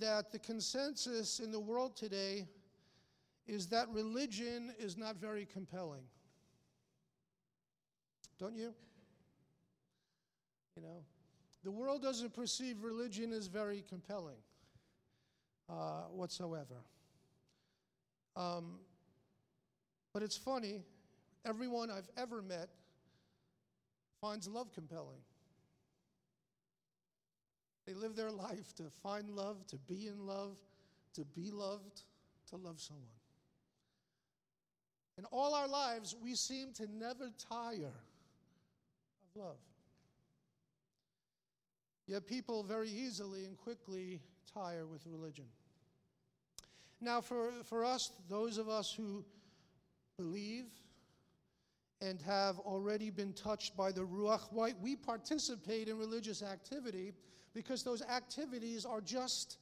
that the consensus in the world today is that religion is not very compelling. Don't you? You know, the world doesn't perceive religion as very compelling uh, whatsoever. Um, but it's funny, everyone I've ever met finds love compelling. They live their life to find love, to be in love, to be loved, to love someone. In all our lives, we seem to never tire of love. Yet people very easily and quickly tire with religion. Now, for, for us, those of us who believe and have already been touched by the Ruach, we participate in religious activity because those activities are just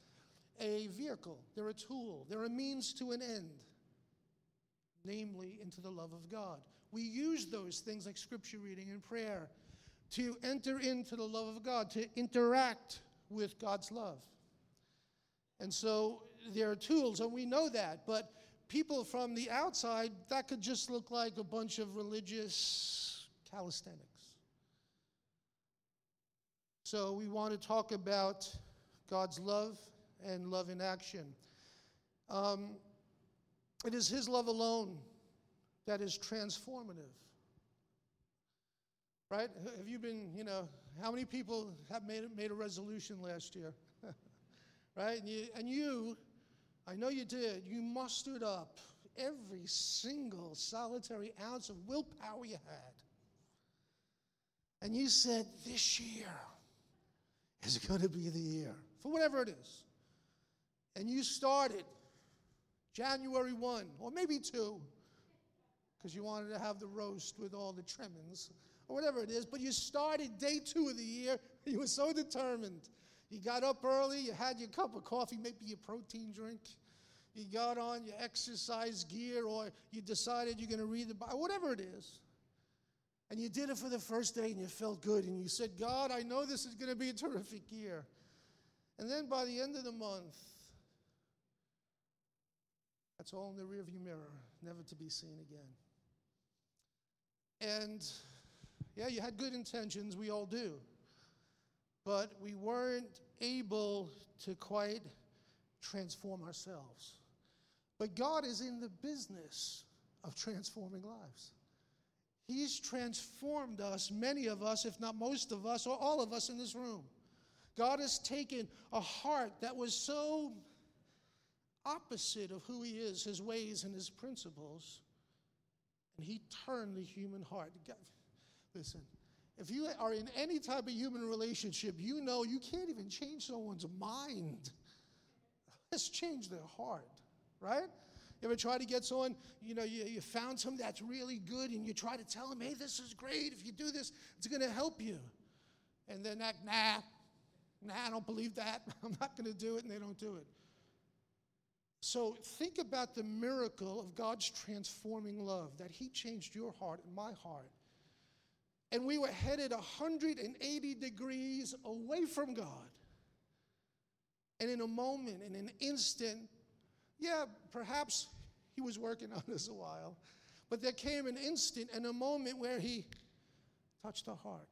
a vehicle, they're a tool, they're a means to an end, namely into the love of God. We use those things like scripture reading and prayer to enter into the love of God, to interact with God's love. And so there are tools, and we know that, but people from the outside, that could just look like a bunch of religious calisthenics. So we want to talk about God's love and love in action. Um, it is His love alone that is transformative. Right? Have you been, you know, how many people have made, made a resolution last year? right? And you, and you, I know you did, you mustered up every single solitary ounce of willpower you had. And you said, This year, is going to be the year for whatever it is. And you started January 1, or maybe 2, because you wanted to have the roast with all the trimmings, or whatever it is, but you started day two of the year. You were so determined. You got up early, you had your cup of coffee, maybe your protein drink. You got on your exercise gear, or you decided you're going to read the Bible, whatever it is. And you did it for the first day and you felt good and you said, God, I know this is going to be a terrific year. And then by the end of the month, that's all in the rearview mirror, never to be seen again. And yeah, you had good intentions, we all do. But we weren't able to quite transform ourselves. But God is in the business of transforming lives. He's transformed us, many of us, if not most of us, or all of us in this room. God has taken a heart that was so opposite of who He is, His ways, and His principles, and He turned the human heart. God, listen, if you are in any type of human relationship, you know you can't even change someone's mind. Let's change their heart, right? You ever try to get someone, you know, you, you found something that's really good and you try to tell them, hey, this is great. If you do this, it's going to help you. And then that, nah, nah, I don't believe that. I'm not going to do it. And they don't do it. So think about the miracle of God's transforming love, that He changed your heart and my heart. And we were headed 180 degrees away from God. And in a moment, in an instant, yeah, perhaps he was working on this a while, but there came an instant and a moment where he touched our heart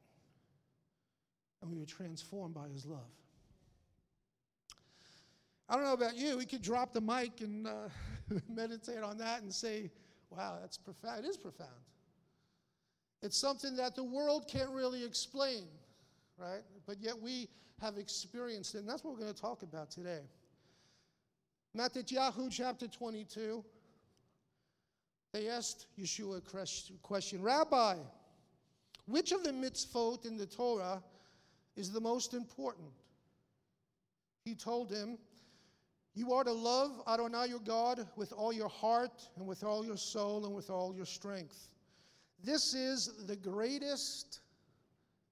and we were transformed by his love. I don't know about you, we could drop the mic and uh, meditate on that and say, wow, that's profound. It is profound. It's something that the world can't really explain, right? But yet we have experienced it, and that's what we're going to talk about today. Matthew chapter 22. They asked Yeshua a question Rabbi, which of the mitzvot in the Torah is the most important? He told him, You are to love Adonai your God with all your heart and with all your soul and with all your strength. This is the greatest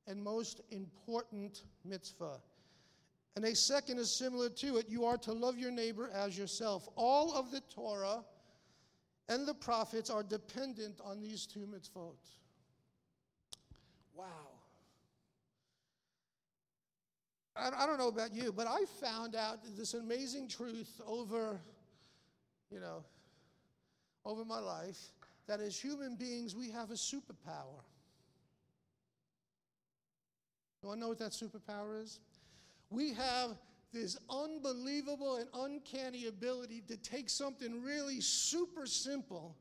and most important mitzvah. And a second is similar to it. You are to love your neighbor as yourself. All of the Torah and the prophets are dependent on these two mitzvot. Wow. I, I don't know about you, but I found out this amazing truth over, you know, over my life that as human beings, we have a superpower. You want to know what that superpower is? We have this unbelievable and uncanny ability to take something really super simple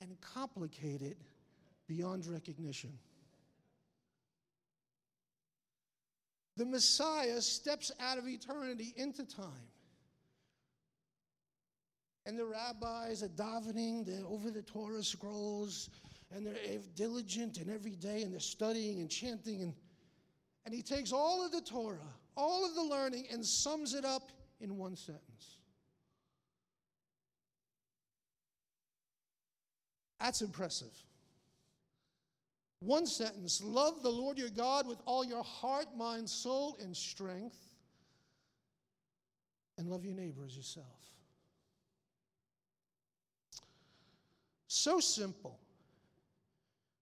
and complicate it beyond recognition. The Messiah steps out of eternity into time. And the rabbis are davening they're over the Torah scrolls, and they're diligent and every day, and they're studying and chanting. And, and he takes all of the Torah, all of the learning, and sums it up in one sentence. That's impressive. One sentence Love the Lord your God with all your heart, mind, soul, and strength, and love your neighbor as yourself. So simple,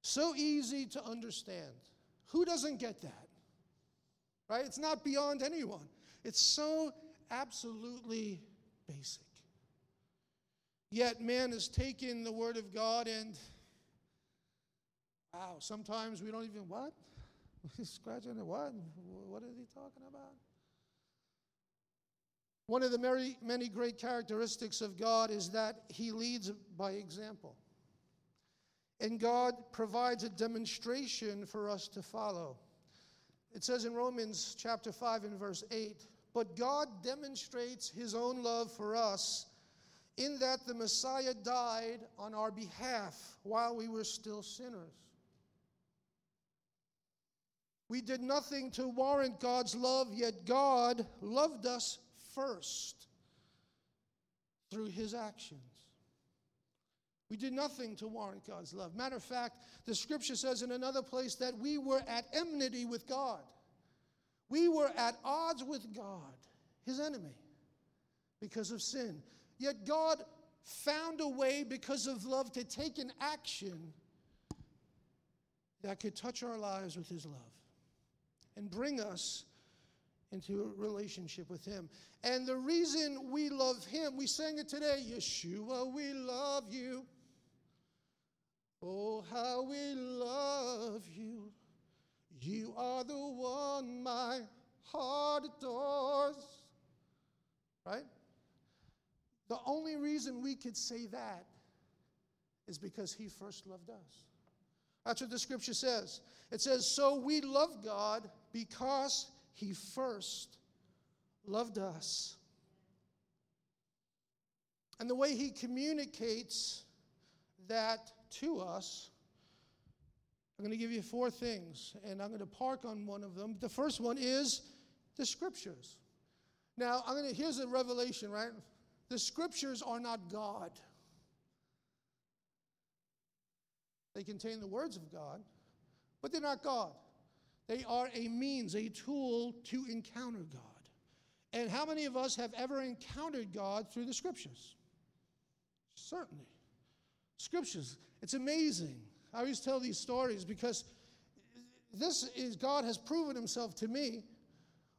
so easy to understand. Who doesn't get that? Right? It's not beyond anyone. It's so absolutely basic. Yet man has taken the Word of God and, wow, sometimes we don't even, what? He's Scratching the what? What is he talking about? One of the many, many great characteristics of God is that He leads by example. And God provides a demonstration for us to follow. It says in Romans chapter 5 and verse 8, but God demonstrates His own love for us in that the Messiah died on our behalf while we were still sinners. We did nothing to warrant God's love, yet God loved us first through his actions. We did nothing to warrant God's love. Matter of fact, the scripture says in another place that we were at enmity with God. We were at odds with God, his enemy, because of sin. Yet God found a way because of love to take an action that could touch our lives with His love and bring us into a relationship with Him. And the reason we love Him, we sang it today Yeshua, we love you. Oh, how we love you. You are the one my heart adores. Right? The only reason we could say that is because he first loved us. That's what the scripture says. It says, So we love God because he first loved us. And the way he communicates that to us, I'm going to give you four things, and I'm going to park on one of them. The first one is the scriptures. Now, I'm going to, here's a revelation, right? The scriptures are not God. They contain the words of God, but they're not God. They are a means, a tool to encounter God. And how many of us have ever encountered God through the scriptures? Certainly. Scriptures, it's amazing. I always tell these stories because this is God has proven himself to me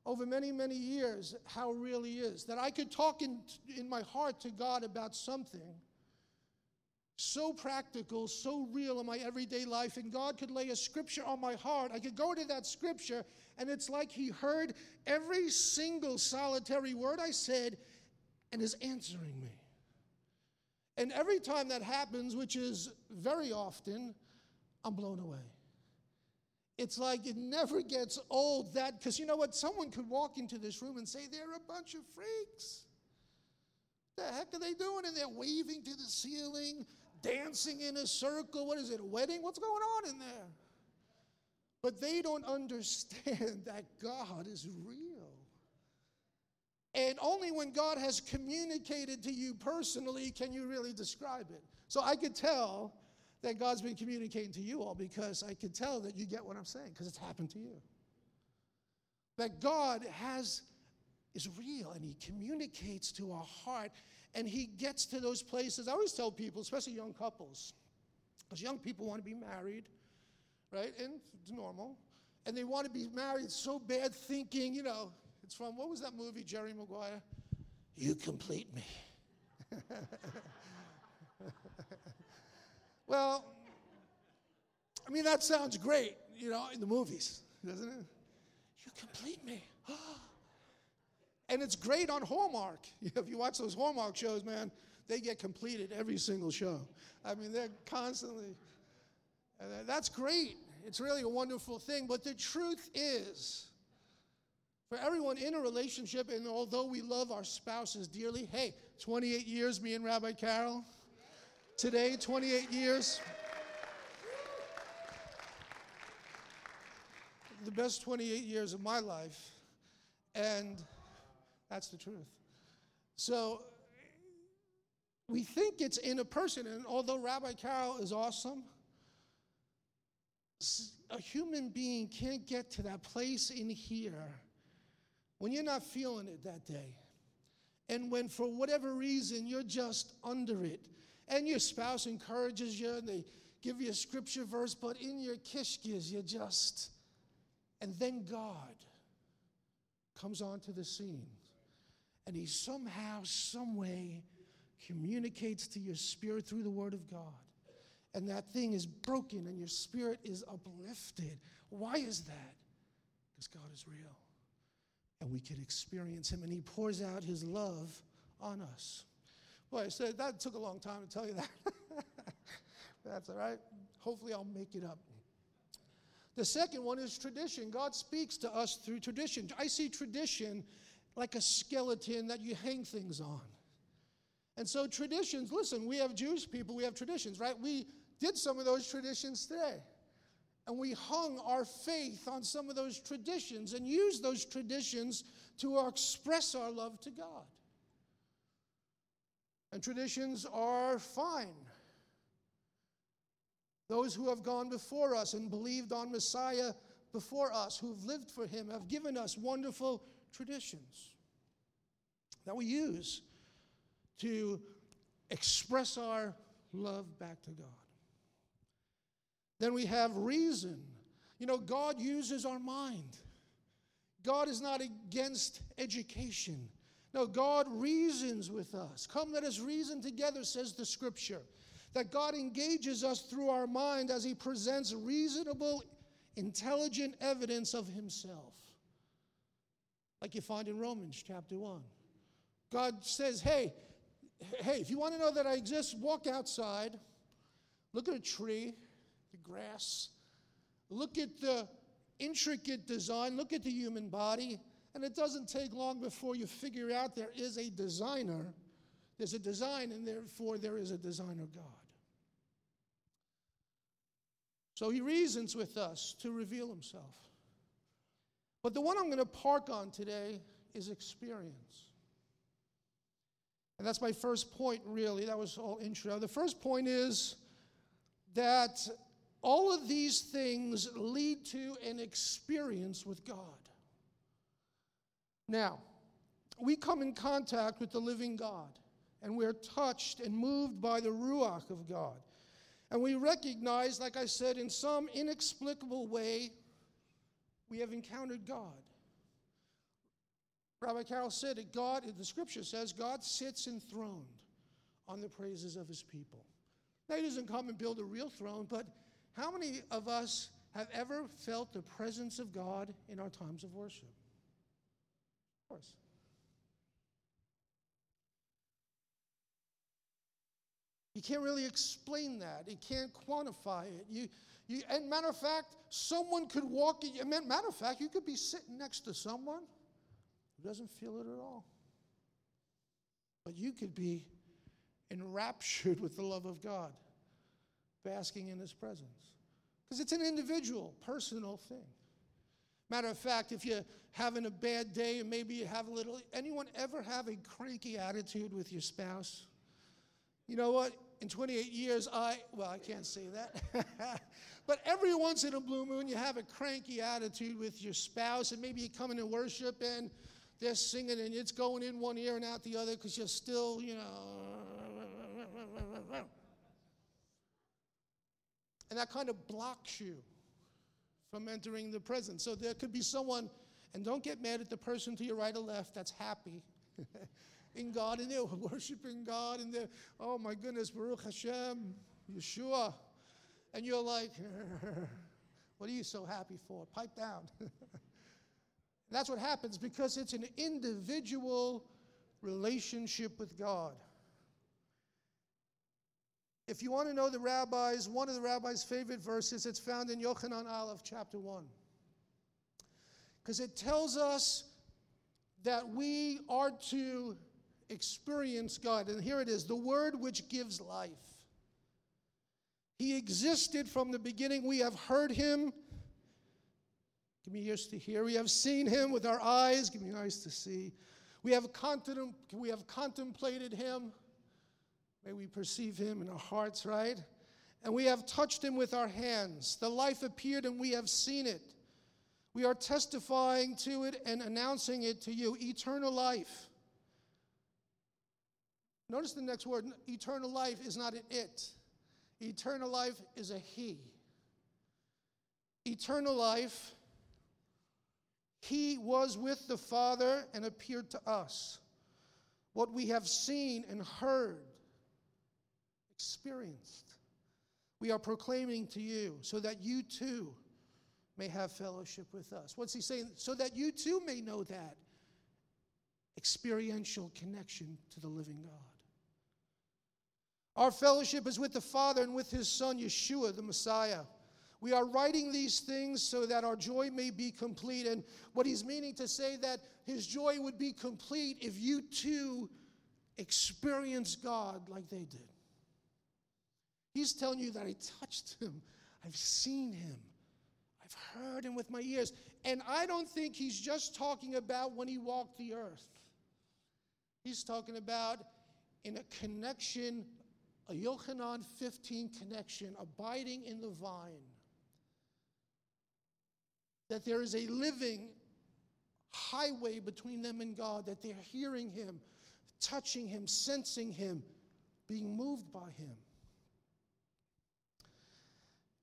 over many, many years how real He is. That I could talk in, in my heart to God about something so practical, so real in my everyday life, and God could lay a scripture on my heart. I could go to that scripture, and it's like He heard every single solitary word I said and is answering me. And every time that happens, which is very often, I'm blown away. It's like it never gets old that, because you know what? Someone could walk into this room and say, they're a bunch of freaks. The heck are they doing? And they're waving to the ceiling, dancing in a circle. What is it, a wedding? What's going on in there? But they don't understand that God is real. And only when God has communicated to you personally can you really describe it. So I could tell that God's been communicating to you all because I could tell that you get what I'm saying because it's happened to you. That God has is real and he communicates to our heart and he gets to those places. I always tell people, especially young couples, because young people want to be married, right? And it's normal. and they want to be married so bad, thinking, you know, it's from, what was that movie, Jerry Maguire? You complete me. well, I mean, that sounds great, you know, in the movies, doesn't it? You complete me. and it's great on Hallmark. If you watch those Hallmark shows, man, they get completed every single show. I mean, they're constantly, that's great. It's really a wonderful thing. But the truth is, for everyone in a relationship, and although we love our spouses dearly, hey, 28 years, me and Rabbi Carol. Today, 28 years. The best 28 years of my life. And that's the truth. So we think it's in a person, and although Rabbi Carol is awesome, a human being can't get to that place in here when you're not feeling it that day. And when, for whatever reason, you're just under it, and your spouse encourages you, and they give you a scripture verse, but in your kishkis, you're just, and then God comes onto the scene, and He somehow, some way, communicates to your spirit through the Word of God. And that thing is broken and your spirit is uplifted. Why is that? Because God is real. And we can experience Him, and He pours out His love on us. Boy, I said that took a long time to tell you that. That's all right. Hopefully, I'll make it up. The second one is tradition. God speaks to us through tradition. I see tradition like a skeleton that you hang things on. And so, traditions, listen, we have Jewish people, we have traditions, right? We did some of those traditions today. And we hung our faith on some of those traditions and used those traditions to express our love to God. And traditions are fine. Those who have gone before us and believed on Messiah before us, who've lived for him, have given us wonderful traditions that we use to express our love back to God. Then we have reason. You know, God uses our mind. God is not against education. No, God reasons with us. Come, let us reason together, says the scripture. That God engages us through our mind as He presents reasonable, intelligent evidence of Himself. Like you find in Romans chapter 1. God says, hey, hey, if you want to know that I exist, walk outside, look at a tree, grass, look at the intricate design, look at the human body, and it doesn't take long before you figure out there is a designer. There's a design, and therefore there is a designer God. So he reasons with us to reveal himself. But the one I'm going to park on today is experience. And that's my first point, really. That was all intro. The first point is that all of these things lead to an experience with God. Now, we come in contact with the living God, and we're touched and moved by the Ruach of God. And we recognize, like I said, in some inexplicable way, we have encountered God. Rabbi Carol said that God, the scripture says, God sits enthroned on the praises of his people. Now, he doesn't come and build a real throne, but how many of us have ever felt the presence of God in our times of worship? Of course. You can't really explain that. You can't quantify it. You, you, and matter of fact, someone could walk. Matter of fact, you could be sitting next to someone who doesn't feel it at all. But you could be enraptured with the love of God, basking in His presence. Because it's an individual, personal thing. Matter of fact, if you're having a bad day and maybe you have a little, anyone ever have a cranky attitude with your spouse? You know what? In 28 years, I, well, I can't say that. but every once in a blue moon, you have a cranky attitude with your spouse, and maybe you come into worship and they're singing and it's going in one ear and out the other because you're still, you know. And that kind of blocks you from entering the presence. So there could be someone, and don't get mad at the person to your right or left that's happy in God and they're worshiping God and they're, oh my goodness, Baruch Hashem, Yeshua. And you're like, what are you so happy for? Pipe down. that's what happens because it's an individual relationship with God. If you want to know the rabbis, one of the rabbis' favorite verses, it's found in Yochanan Aleph, chapter 1. Because it tells us that we are to experience God. And here it is the word which gives life. He existed from the beginning. We have heard him. Give me ears to hear. We have seen him with our eyes. Give me eyes to see. We have, contem- we have contemplated him. May we perceive him in our hearts, right? And we have touched him with our hands. The life appeared and we have seen it. We are testifying to it and announcing it to you eternal life. Notice the next word eternal life is not an it, eternal life is a he. Eternal life, he was with the Father and appeared to us. What we have seen and heard, experienced, we are proclaiming to you so that you too may have fellowship with us. What's he saying? So that you too may know that experiential connection to the living God. Our fellowship is with the Father and with his Son, Yeshua, the Messiah. We are writing these things so that our joy may be complete. And what he's meaning to say that his joy would be complete if you too experience God like they did. He's telling you that I touched him, I've seen him, I've heard him with my ears. And I don't think he's just talking about when he walked the earth. He's talking about in a connection, a Yochanan 15 connection, abiding in the vine. That there is a living highway between them and God, that they're hearing him, touching him, sensing him, being moved by him.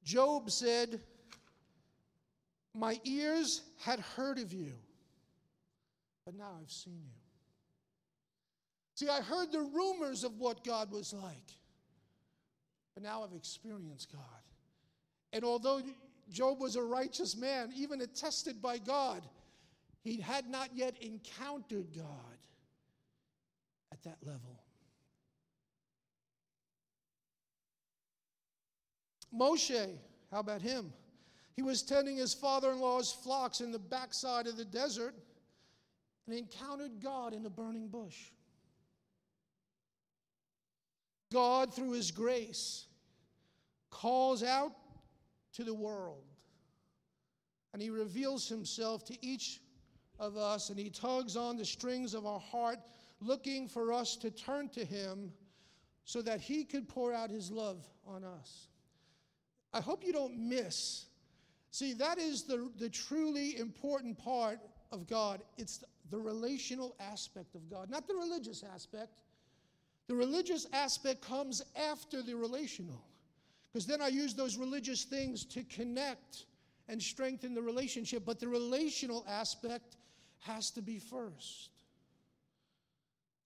Job said, My ears had heard of you, but now I've seen you. See, I heard the rumors of what God was like, but now I've experienced God. And although Job was a righteous man, even attested by God, he had not yet encountered God at that level. Moshe, how about him? He was tending his father in law's flocks in the backside of the desert and encountered God in a burning bush. God, through his grace, calls out to the world and he reveals himself to each of us and he tugs on the strings of our heart, looking for us to turn to him so that he could pour out his love on us. I hope you don't miss. See, that is the, the truly important part of God. It's the relational aspect of God, not the religious aspect. The religious aspect comes after the relational. Because then I use those religious things to connect and strengthen the relationship. But the relational aspect has to be first.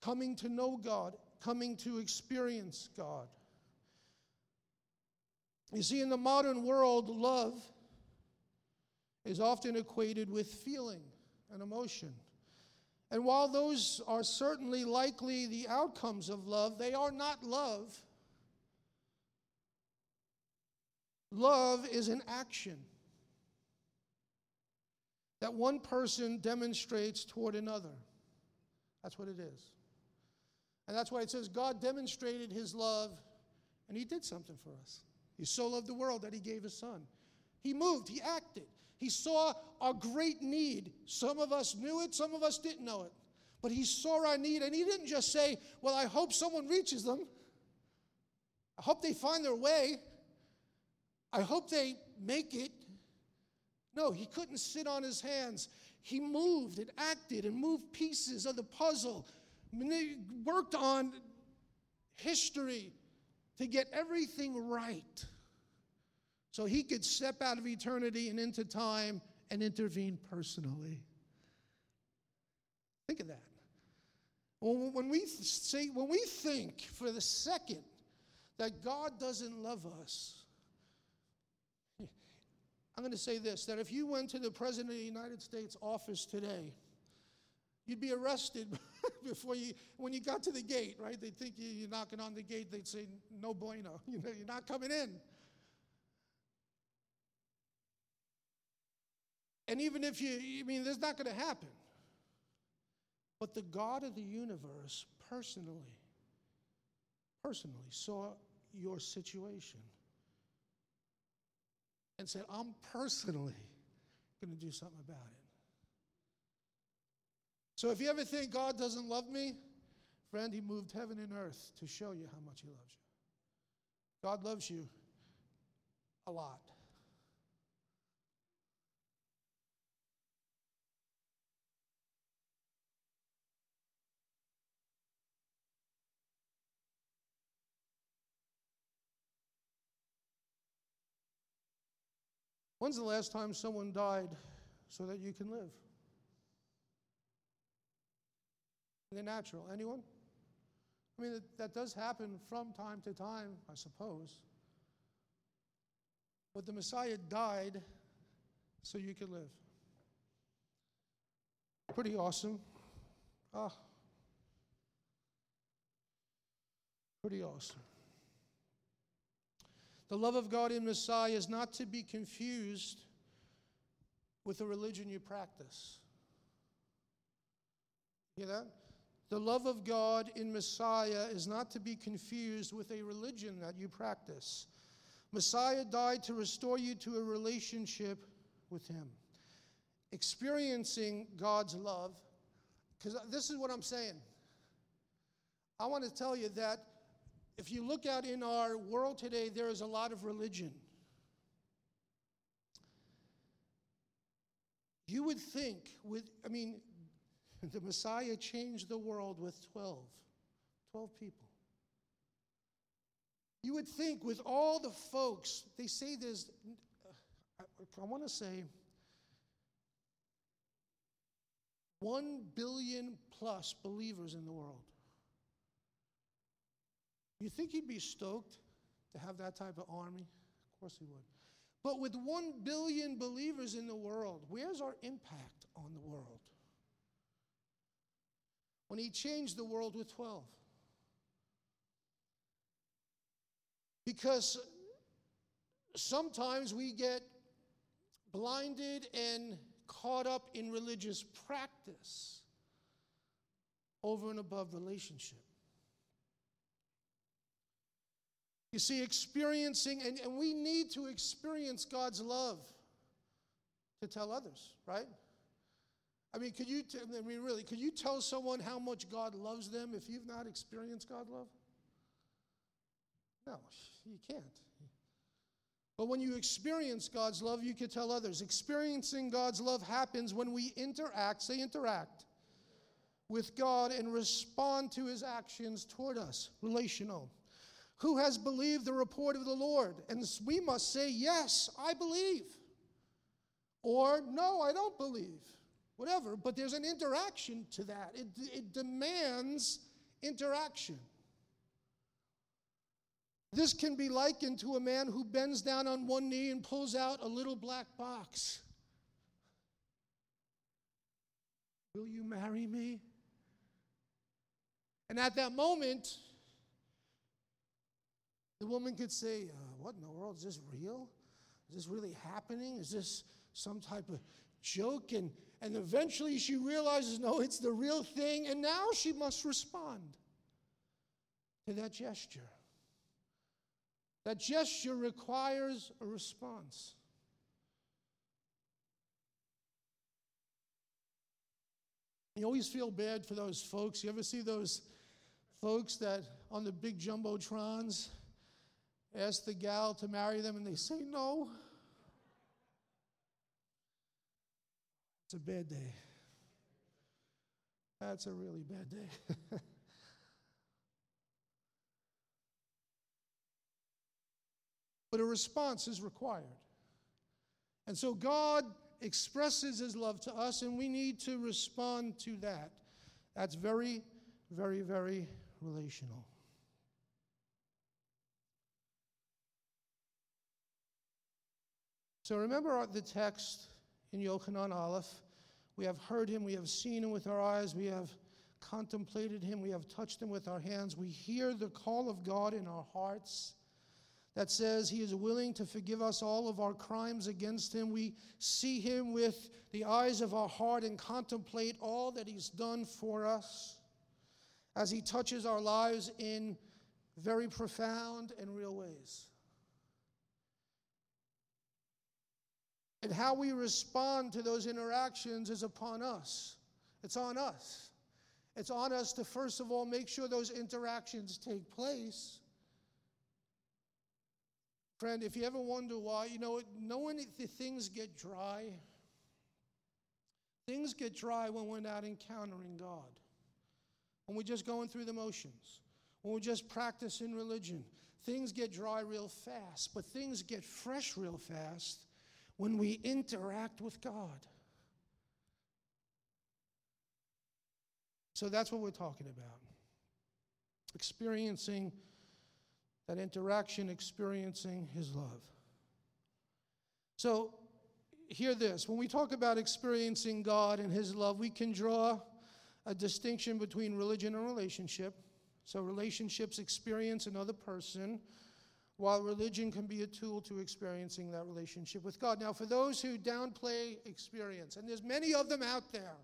Coming to know God, coming to experience God. You see, in the modern world, love is often equated with feeling and emotion. And while those are certainly likely the outcomes of love, they are not love. Love is an action that one person demonstrates toward another. That's what it is. And that's why it says God demonstrated his love and he did something for us. He so loved the world that he gave his son. He moved, he acted. He saw our great need. Some of us knew it, some of us didn't know it. But he saw our need and he didn't just say, Well, I hope someone reaches them. I hope they find their way. I hope they make it. No, he couldn't sit on his hands. He moved and acted and moved pieces of the puzzle, worked on history, to get everything right So he could step out of eternity and into time and intervene personally. Think of that. When we say, when we think for the second that God doesn't love us, I'm going to say this that if you went to the President of the United States office today, you'd be arrested before you, when you got to the gate, right? They'd think you're knocking on the gate, they'd say, no bueno, you know, you're not coming in. And even if you, I mean, there's not going to happen. But the God of the universe personally, personally saw your situation and said, I'm personally going to do something about it. So if you ever think God doesn't love me, friend, He moved heaven and earth to show you how much He loves you. God loves you a lot. When's the last time someone died so that you can live? In the natural. Anyone? I mean, that does happen from time to time, I suppose. But the Messiah died so you could live. Pretty awesome. Ah. Pretty awesome. The love of God in Messiah is not to be confused with the religion you practice. Hear that? The love of God in Messiah is not to be confused with a religion that you practice. Messiah died to restore you to a relationship with Him. Experiencing God's love, because this is what I'm saying. I want to tell you that if you look out in our world today, there is a lot of religion. You would think, with, I mean, the Messiah changed the world with 12, 12 people. You would think, with all the folks, they say there's, I, I want to say, one billion plus believers in the world. You think he'd be stoked to have that type of army? Of course he would. But with 1 billion believers in the world, where's our impact on the world? When he changed the world with 12. Because sometimes we get blinded and caught up in religious practice over and above relationship. You see, experiencing, and, and we need to experience God's love to tell others, right? I mean, could you, t- I mean, really, could you tell someone how much God loves them if you've not experienced God love? No, you can't. But when you experience God's love, you can tell others. Experiencing God's love happens when we interact, say interact, with God and respond to his actions toward us, relational. Who has believed the report of the Lord? And we must say, Yes, I believe. Or, No, I don't believe. Whatever. But there's an interaction to that, it, it demands interaction. This can be likened to a man who bends down on one knee and pulls out a little black box. Will you marry me? And at that moment, the woman could say, uh, What in the world? Is this real? Is this really happening? Is this some type of joke? And, and eventually she realizes, No, it's the real thing. And now she must respond to that gesture. That gesture requires a response. You always feel bad for those folks. You ever see those folks that on the big jumbotrons ask the gal to marry them and they say no. It's a bad day. That's a really bad day. but a response is required. And so God expresses his love to us, and we need to respond to that. That's very, very, very relational. So remember the text in Yochanan Aleph. We have heard him, we have seen him with our eyes, we have contemplated him, we have touched him with our hands. We hear the call of God in our hearts that says he is willing to forgive us all of our crimes against him. We see him with the eyes of our heart and contemplate all that he's done for us as he touches our lives in very profound and real ways. And how we respond to those interactions is upon us. It's on us. It's on us to, first of all, make sure those interactions take place. Friend, if you ever wonder why, you know, knowing that things get dry, things get dry when we're not encountering God, when we're just going through the motions, when we're just practicing religion. Things get dry real fast, but things get fresh real fast when we interact with God. So that's what we're talking about. Experiencing that interaction, experiencing His love. So, hear this when we talk about experiencing God and His love, we can draw a distinction between religion and relationship. So, relationships experience another person, while religion can be a tool to experiencing that relationship with God. Now, for those who downplay experience, and there's many of them out there,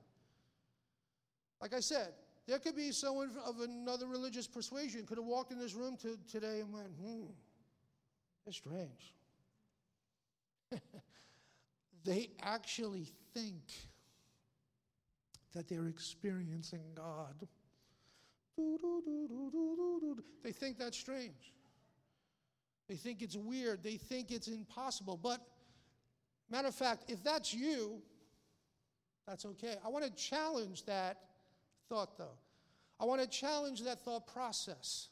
like I said, there could be someone of another religious persuasion could have walked in this room to, today and went, hmm, that's strange. they actually think that they're experiencing God. They think that's strange. They think it's weird. They think it's impossible. But, matter of fact, if that's you, that's okay. I want to challenge that thought, though. I want to challenge that thought process.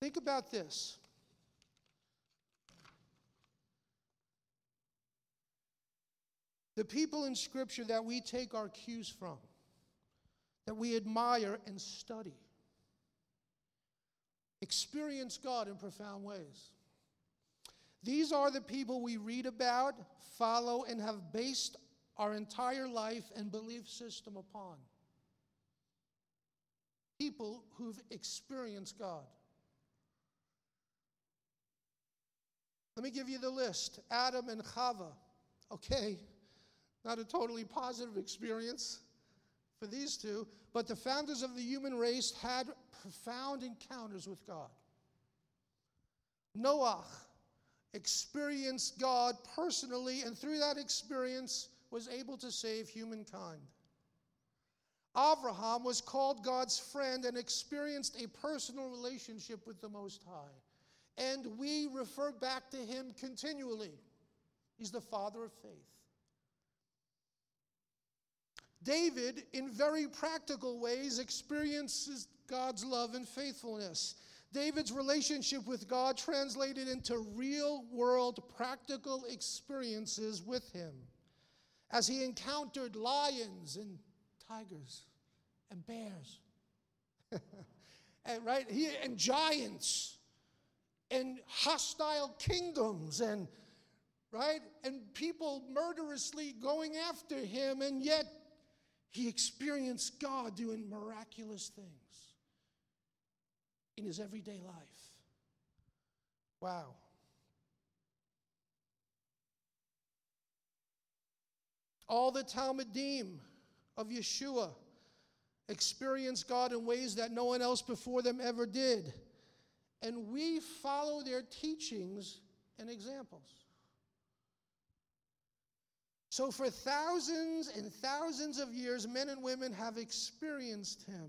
Think about this. The people in Scripture that we take our cues from, that we admire and study, experience God in profound ways. These are the people we read about, follow, and have based our entire life and belief system upon. People who've experienced God. Let me give you the list Adam and Chava. Okay, not a totally positive experience for these two, but the founders of the human race had profound encounters with God. Noah experienced God personally, and through that experience was able to save humankind. Abraham was called God's friend and experienced a personal relationship with the Most High. And we refer back to him continually. He's the father of faith. David, in very practical ways, experiences God's love and faithfulness. David's relationship with God translated into real world practical experiences with him as he encountered lions and tigers and bears. and right he and giants and hostile kingdoms and right and people murderously going after him and yet he experienced God doing miraculous things in his everyday life. Wow. All the Talmidim of Yeshua experienced God in ways that no one else before them ever did. And we follow their teachings and examples. So, for thousands and thousands of years, men and women have experienced him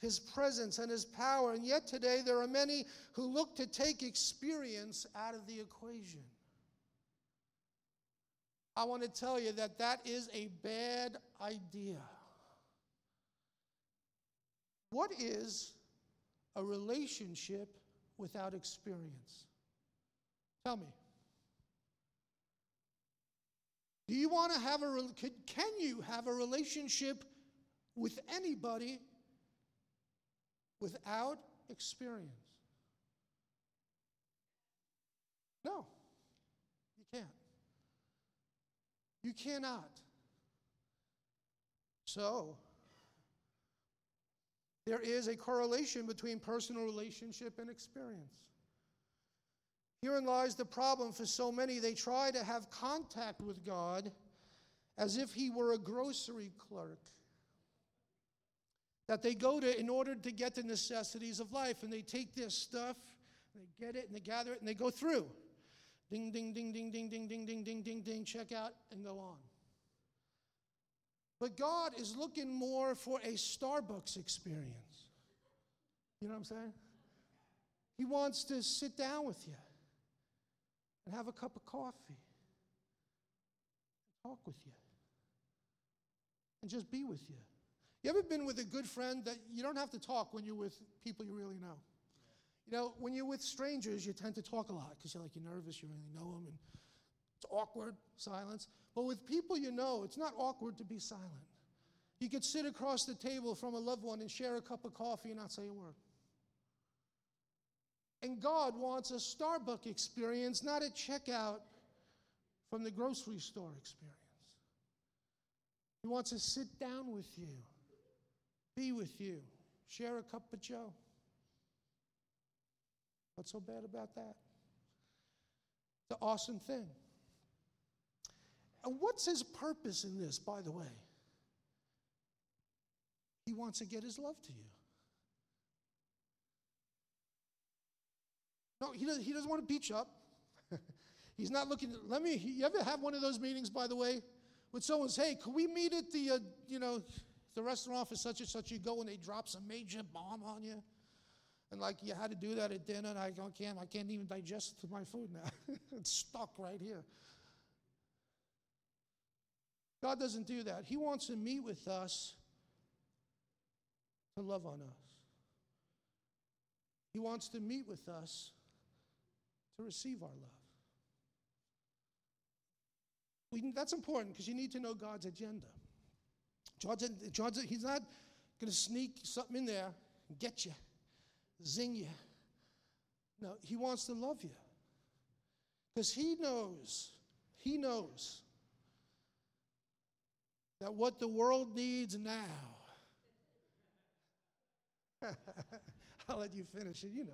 his presence and his power. And yet today there are many who look to take experience out of the equation. I want to tell you that that is a bad idea. What is a relationship without experience? Tell me. Do you want to have a can you have a relationship with anybody without experience? No. You can't. You cannot. So, there is a correlation between personal relationship and experience. Herein lies the problem for so many. They try to have contact with God as if He were a grocery clerk that they go to in order to get the necessities of life. And they take this stuff, they get it, and they gather it, and they go through. Ding, ding, ding, ding, ding, ding, ding, ding, ding, ding, ding, check out, and go on. But God is looking more for a Starbucks experience. You know what I'm saying? He wants to sit down with you and have a cup of coffee and talk with you and just be with you. You ever been with a good friend that you don't have to talk when you're with people you really know? You know, when you're with strangers, you tend to talk a lot because you're like you're nervous, you really know them, and it's awkward, silence. But with people you know, it's not awkward to be silent. You could sit across the table from a loved one and share a cup of coffee and not say a word. And God wants a Starbucks experience, not a checkout from the grocery store experience. He wants to sit down with you, be with you, share a cup of Joe. What's so bad about that? The awesome thing. And what's his purpose in this, by the way? He wants to get his love to you. No, he doesn't, he doesn't want to you up. He's not looking. Let me. You ever have one of those meetings, by the way, when someone says, "Hey, can we meet at the, uh, you know, the restaurant for such and such?" You go and they drop some major bomb on you, and like you had to do that at dinner, and I can't. I can't even digest my food now. it's stuck right here. God doesn't do that. He wants to meet with us to love on us. He wants to meet with us to receive our love. We, that's important because you need to know God's agenda. God's, God's, he's not going to sneak something in there and get you, zing you. No, He wants to love you because He knows, He knows that what the world needs now. I'll let you finish it, you know.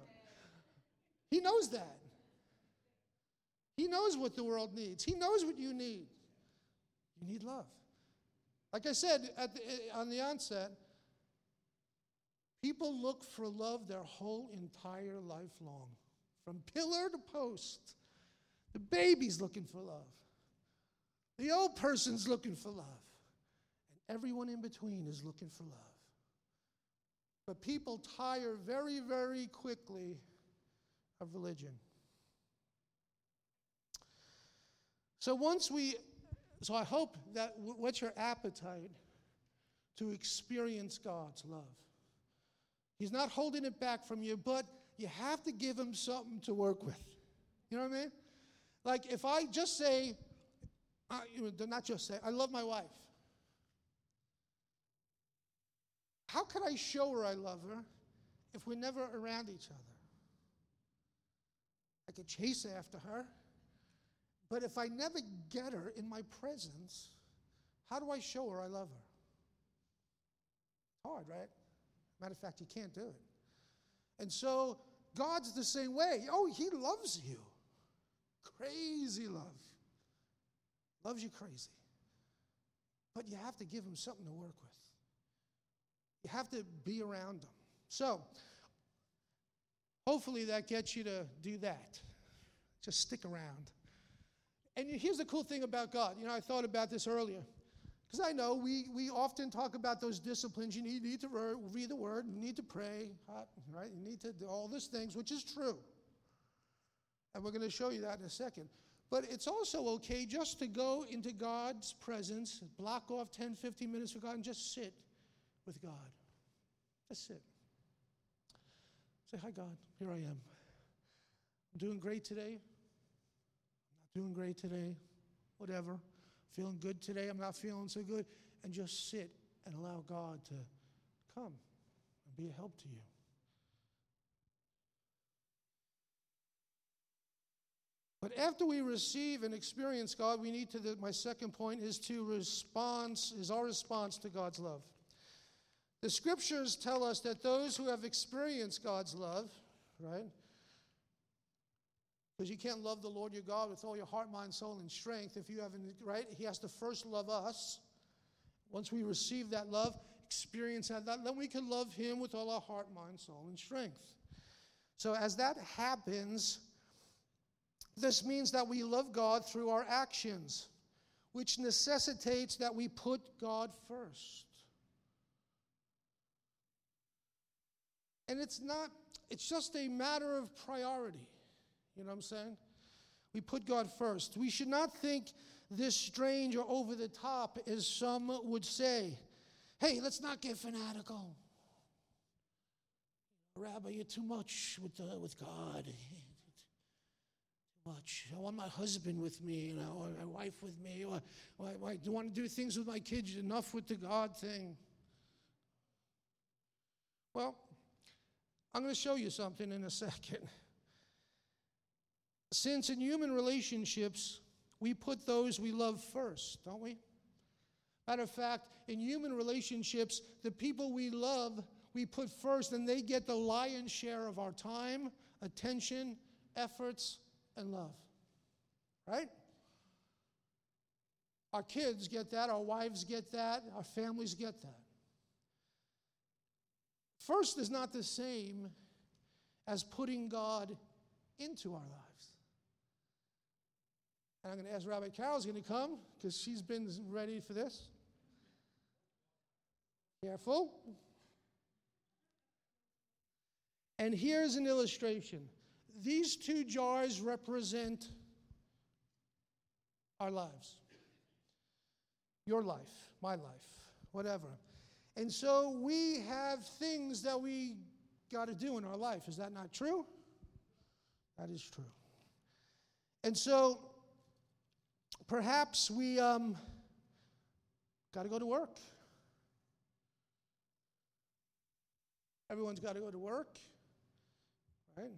He knows that. He knows what the world needs. He knows what you need. You need love. Like I said the, eh, on the onset, people look for love their whole entire life long, from pillar to post. The baby's looking for love, the old person's looking for love, and everyone in between is looking for love. But people tire very, very quickly of religion. So once we, so I hope that what's your appetite to experience God's love? He's not holding it back from you, but you have to give him something to work with. You know what I mean? Like if I just say, uh, not just say, I love my wife. How could I show her I love her if we're never around each other? I could chase after her. But if I never get her in my presence, how do I show her I love her? Hard, right? Matter of fact, you can't do it. And so God's the same way. Oh, He loves you. Crazy love. Loves you crazy. But you have to give Him something to work with. You have to be around Him. So, hopefully, that gets you to do that. Just stick around. And here's the cool thing about God. You know, I thought about this earlier. Because I know we, we often talk about those disciplines. You need, you need to read the word, you need to pray, right? You need to do all these things, which is true. And we're going to show you that in a second. But it's also okay just to go into God's presence, block off 10, 15 minutes for God, and just sit with God. Just sit. Say, Hi, God, here I am. I'm doing great today. Doing great today. Whatever. Feeling good today. I'm not feeling so good. And just sit and allow God to come and be a help to you. But after we receive and experience God, we need to, the, my second point is to response, is our response to God's love. The scriptures tell us that those who have experienced God's love, right? Because you can't love the Lord your God with all your heart, mind, soul, and strength if you haven't, right? He has to first love us. Once we receive that love, experience that, then we can love Him with all our heart, mind, soul, and strength. So as that happens, this means that we love God through our actions, which necessitates that we put God first. And it's not, it's just a matter of priority. You know what I'm saying? We put God first. We should not think this strange or over the top, as some would say. Hey, let's not get fanatical. Rabbi, you're too much with, uh, with God Too much. I want my husband with me, you know, or my wife with me. Or, or I, do want to do things with my kids. Enough with the God thing. Well, I'm going to show you something in a second. Since in human relationships, we put those we love first, don't we? Matter of fact, in human relationships, the people we love, we put first, and they get the lion's share of our time, attention, efforts, and love. Right? Our kids get that, our wives get that, our families get that. First is not the same as putting God into our lives. And I'm going to ask Rabbi Carol's going to come because she's been ready for this. Careful. And here's an illustration these two jars represent our lives. Your life, my life, whatever. And so we have things that we got to do in our life. Is that not true? That is true. And so perhaps we um, got to go to work. Everyone's got to go to work, right?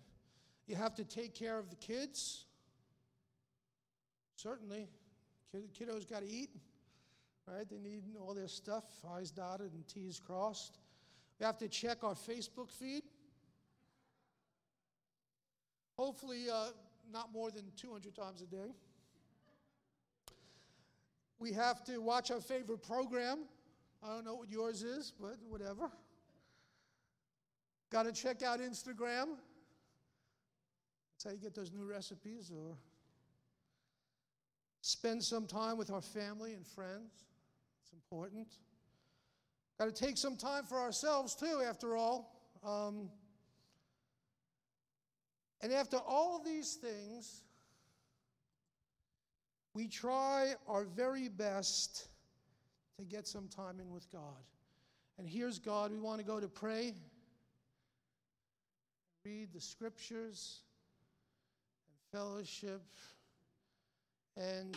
You have to take care of the kids. Certainly. Kiddos got to eat, right? They need all their stuff, I's dotted and T's crossed. We have to check our Facebook feed. Hopefully, uh, not more than 200 times a day. We have to watch our favorite program. I don't know what yours is, but whatever. Got to check out Instagram. That's how you get those new recipes, or spend some time with our family and friends. It's important. Got to take some time for ourselves, too, after all. Um, and after all these things, we try our very best to get some time in with God. And here's God. We want to go to pray, read the scriptures, and fellowship, and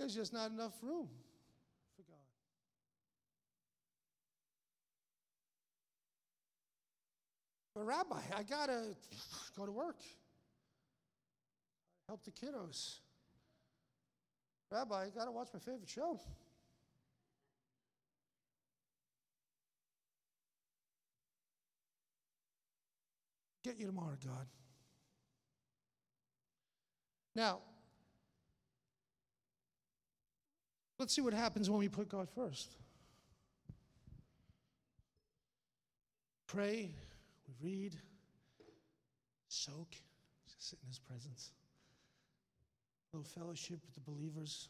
there's just not enough room for God. But, Rabbi, I got to go to work, help the kiddos. Rabbi, I got to watch my favorite show. Get you tomorrow, God. Now, let's see what happens when we put God first. Pray, we read, soak, just sit in His presence. A little fellowship with the believers.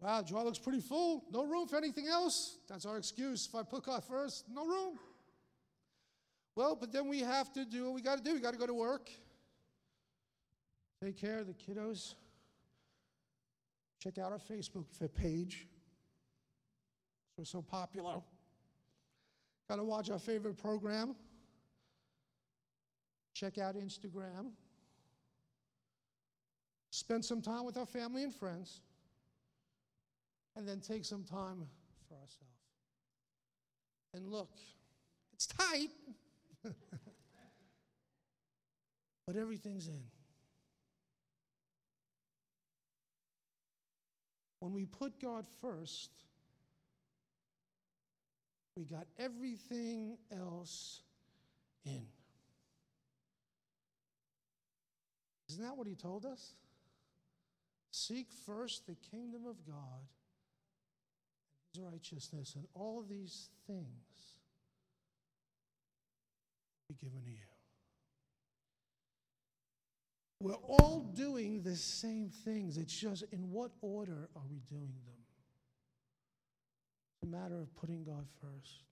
Wow, jar looks pretty full. No room for anything else. That's our excuse. If I put God first, no room. Well, but then we have to do what we got to do. We got to go to work, take care of the kiddos, check out our Facebook page. We're so popular. Got to watch our favorite program. Check out Instagram. Spend some time with our family and friends. And then take some time for ourselves. And look, it's tight, but everything's in. When we put God first, we got everything else in. Isn't that what he told us? Seek first the kingdom of God and his righteousness, and all these things will be given to you. We're all doing the same things. It's just in what order are we doing them? It's a matter of putting God first.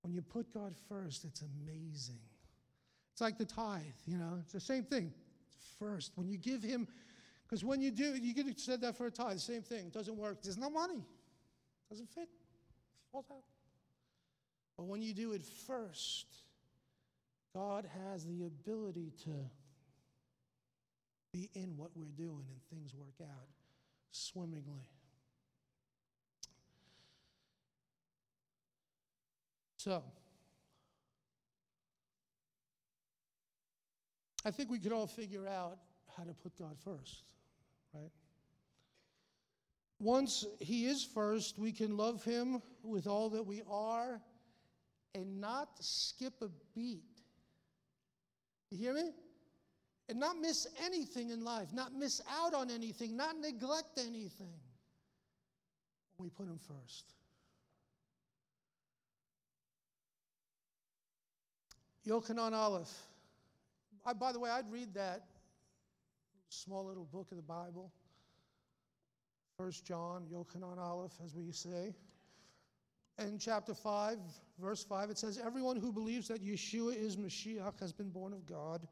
When you put God first, it's amazing. It's like the tithe, you know, it's the same thing. First, when you give Him, because when you do, you have said that for a tithe, same thing. It doesn't work. There's no money, doesn't fit, falls out. But when you do it first, God has the ability to be in what we're doing and things work out swimmingly. So, I think we could all figure out how to put God first, right? Once He is first, we can love Him with all that we are and not skip a beat. You hear me? and not miss anything in life, not miss out on anything, not neglect anything. We put Him first. Yochanan Aleph. I, by the way, I'd read that small little book of the Bible. First John, Yochanan Aleph, as we say. In chapter 5, verse 5, it says, Everyone who believes that Yeshua is Mashiach has been born of God.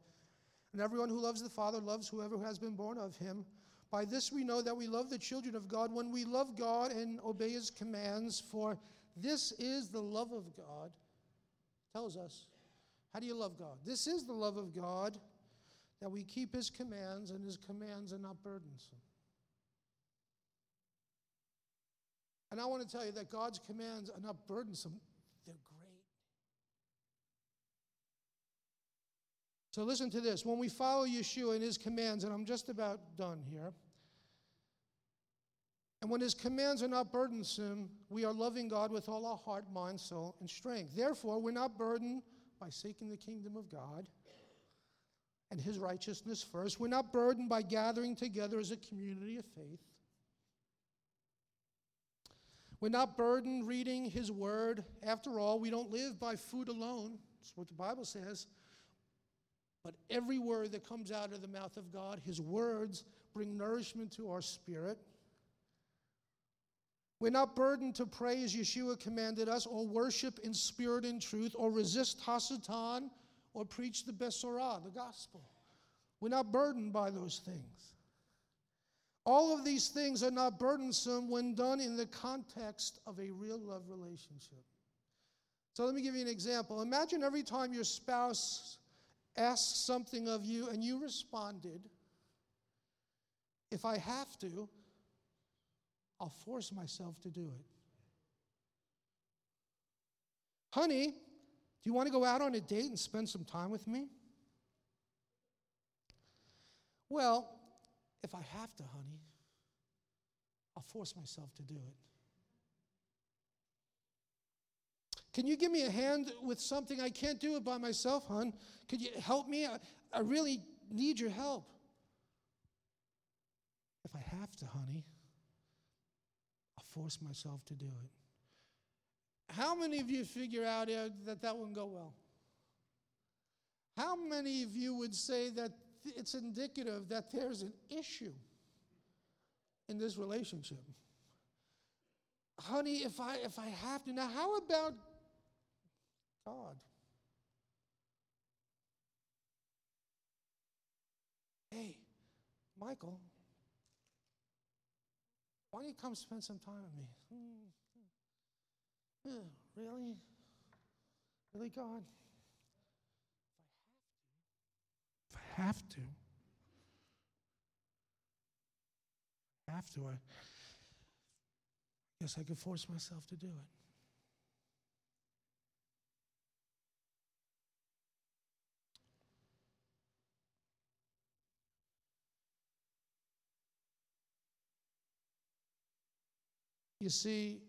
And everyone who loves the Father loves whoever has been born of him. By this we know that we love the children of God when we love God and obey his commands, for this is the love of God. Tells us. How do you love God? This is the love of God, that we keep his commands, and his commands are not burdensome. And I want to tell you that God's commands are not burdensome, they're great. So listen to this. When we follow Yeshua and his commands, and I'm just about done here, and when his commands are not burdensome, we are loving God with all our heart, mind, soul, and strength. Therefore, we're not burdened by seeking the kingdom of God and his righteousness first. We're not burdened by gathering together as a community of faith. We're not burdened reading his word. After all, we don't live by food alone. That's what the Bible says. But every word that comes out of the mouth of God, his words bring nourishment to our spirit. We're not burdened to pray as Yeshua commanded us, or worship in spirit and truth, or resist Hasatan, or preach the Besorah, the gospel. We're not burdened by those things. All of these things are not burdensome when done in the context of a real love relationship. So let me give you an example. Imagine every time your spouse asked something of you and you responded, if I have to, I'll force myself to do it. Honey, do you want to go out on a date and spend some time with me? Well, if I have to, honey, I'll force myself to do it. Can you give me a hand with something? I can't do it by myself, hon. Could you help me? I, I really need your help. If I have to, honey, force myself to do it. How many of you figure out that that wouldn't go well? How many of you would say that it's indicative that there's an issue in this relationship? Honey, if I if I have to now, how about God. Hey, Michael, why don't you come spend some time with me? Hmm. Really? Really, God? If I have to, if I have to, I guess I could force myself to do it. You see,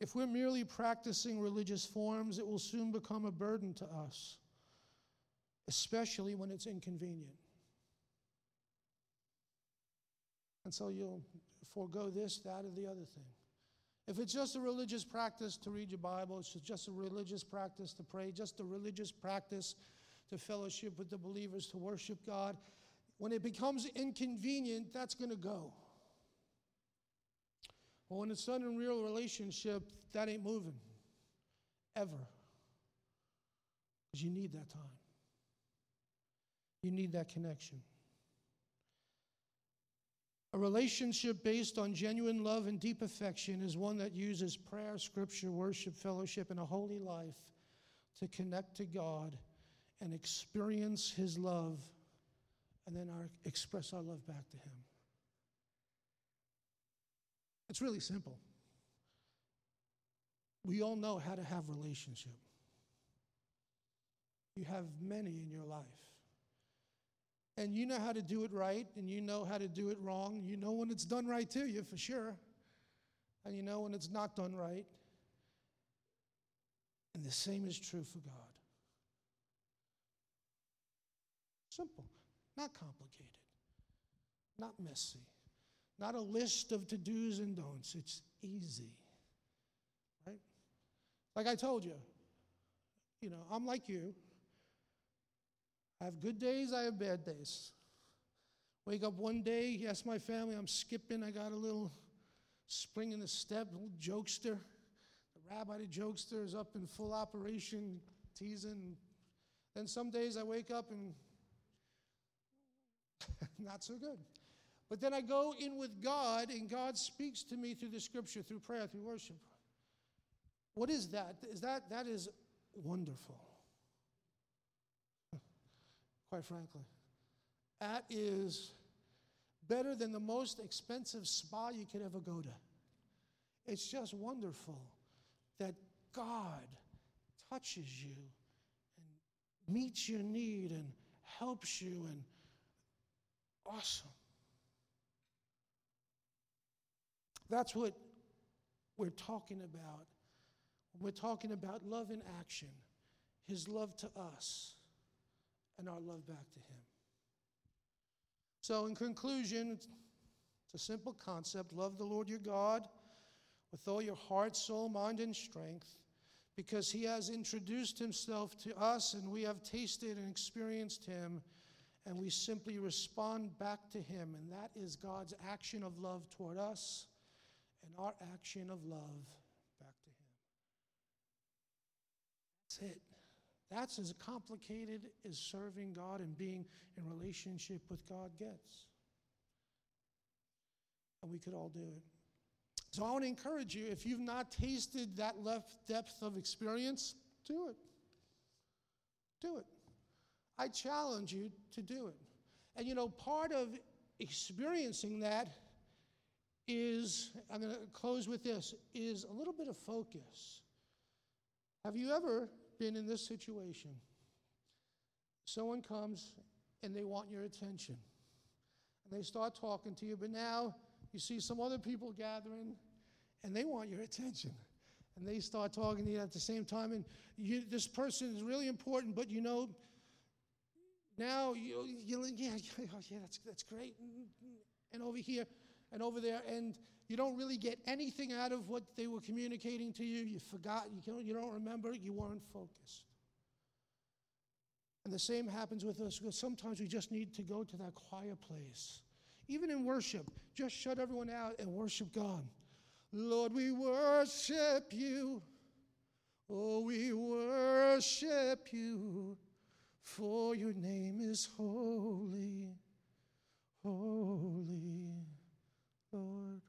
if we're merely practicing religious forms, it will soon become a burden to us, especially when it's inconvenient. And so you'll forego this, that, or the other thing. If it's just a religious practice to read your Bible, it's just a religious practice to pray, just a religious practice to fellowship with the believers, to worship God, when it becomes inconvenient, that's going to go. Well, when it's done in real relationship, that ain't moving. Ever. Because you need that time. You need that connection. A relationship based on genuine love and deep affection is one that uses prayer, scripture, worship, fellowship, and a holy life to connect to God and experience His love and then our, express our love back to Him. It's really simple. We all know how to have relationship. You have many in your life. And you know how to do it right, and you know how to do it wrong. You know when it's done right to you, for sure. And you know when it's not done right. And the same is true for God. Simple, not complicated, not messy. Not a list of to do's and don'ts. It's easy. Right? Like I told you, you know, I'm like you. I have good days, I have bad days. Wake up one day, yes, my family, I'm skipping. I got a little spring in the step, little jokester. The rabbi, the jokester, is up in full operation, teasing. Then some days I wake up and not so good. But then I go in with God, and God speaks to me through the scripture, through prayer, through worship. What is that? Is that that is wonderful. Quite frankly. That is better than the most expensive spa you could ever go to. It's just wonderful that God touches you and meets your need and helps you and awesome. That's what we're talking about. We're talking about love in action, His love to us, and our love back to Him. So, in conclusion, it's a simple concept love the Lord your God with all your heart, soul, mind, and strength, because He has introduced Himself to us and we have tasted and experienced Him, and we simply respond back to Him. And that is God's action of love toward us and our action of love back to Him. That's it. That's as complicated as serving God and being in relationship with God gets. And we could all do it. So I want to encourage you if you've not tasted that depth of experience, do it. Do it. I challenge you to do it. And you know, part of experiencing that is, I'm going to close with this, is a little bit of focus. Have you ever been in this situation? Someone comes and they want your attention. And they start talking to you, but now you see some other people gathering and they want your attention. And they start talking to you at the same time. And you, this person is really important, but you know, now you, you yeah, oh yeah, that's, that's great. And over here, and over there, and you don't really get anything out of what they were communicating to you. You forgot, you don't, you don't remember, you weren't focused. And the same happens with us because sometimes we just need to go to that quiet place. Even in worship, just shut everyone out and worship God. Lord, we worship you. Oh, we worship you, for your name is holy, holy. Lord,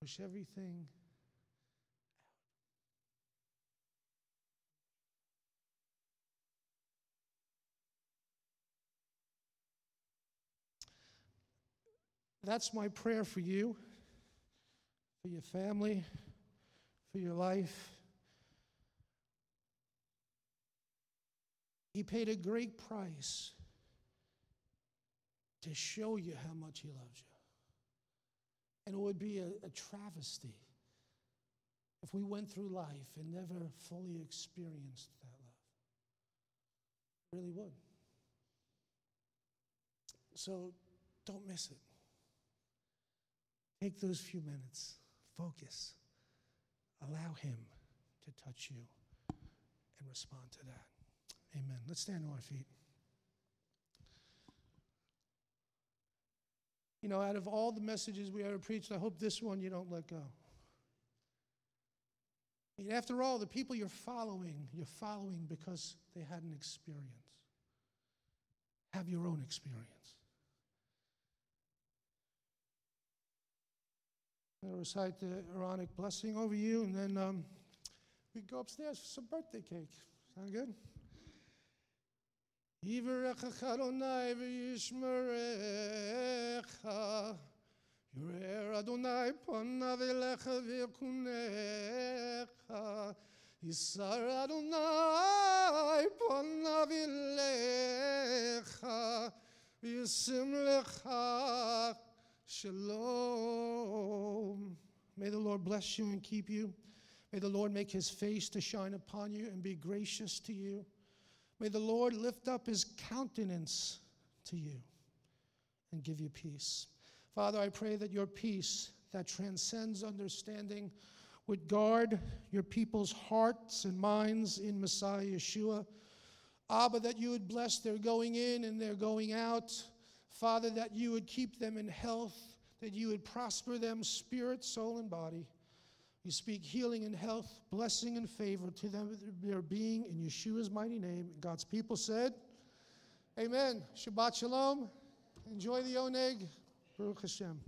push everything That's my prayer for you, for your family, for your life. He paid a great price to show you how much He loves you. And it would be a, a travesty if we went through life and never fully experienced that love. It really would. So don't miss it. Take those few minutes, focus, allow Him to touch you and respond to that. Amen. Let's stand on our feet. You know, out of all the messages we ever preached, I hope this one you don't let go. I mean, after all, the people you're following, you're following because they had an experience. Have your own experience. I'll recite the Aaronic blessing over you, and then um, we go upstairs for some birthday cake. Sound good? Yivarecha Adonai v'yishmerecha. Yirer Adonai panav elecha v'yakunecha. Yisar Adonai panav elecha. Yisim lecha shalom. May the Lord bless you and keep you. May the Lord make his face to shine upon you and be gracious to you. May the Lord lift up his countenance to you and give you peace. Father, I pray that your peace that transcends understanding would guard your people's hearts and minds in Messiah Yeshua. Abba, that you would bless their going in and their going out. Father, that you would keep them in health, that you would prosper them, spirit, soul, and body. We speak healing and health, blessing and favor to them, their being, in Yeshua's mighty name. God's people said, Amen. Shabbat Shalom. Enjoy the oneg. Baruch Hashem.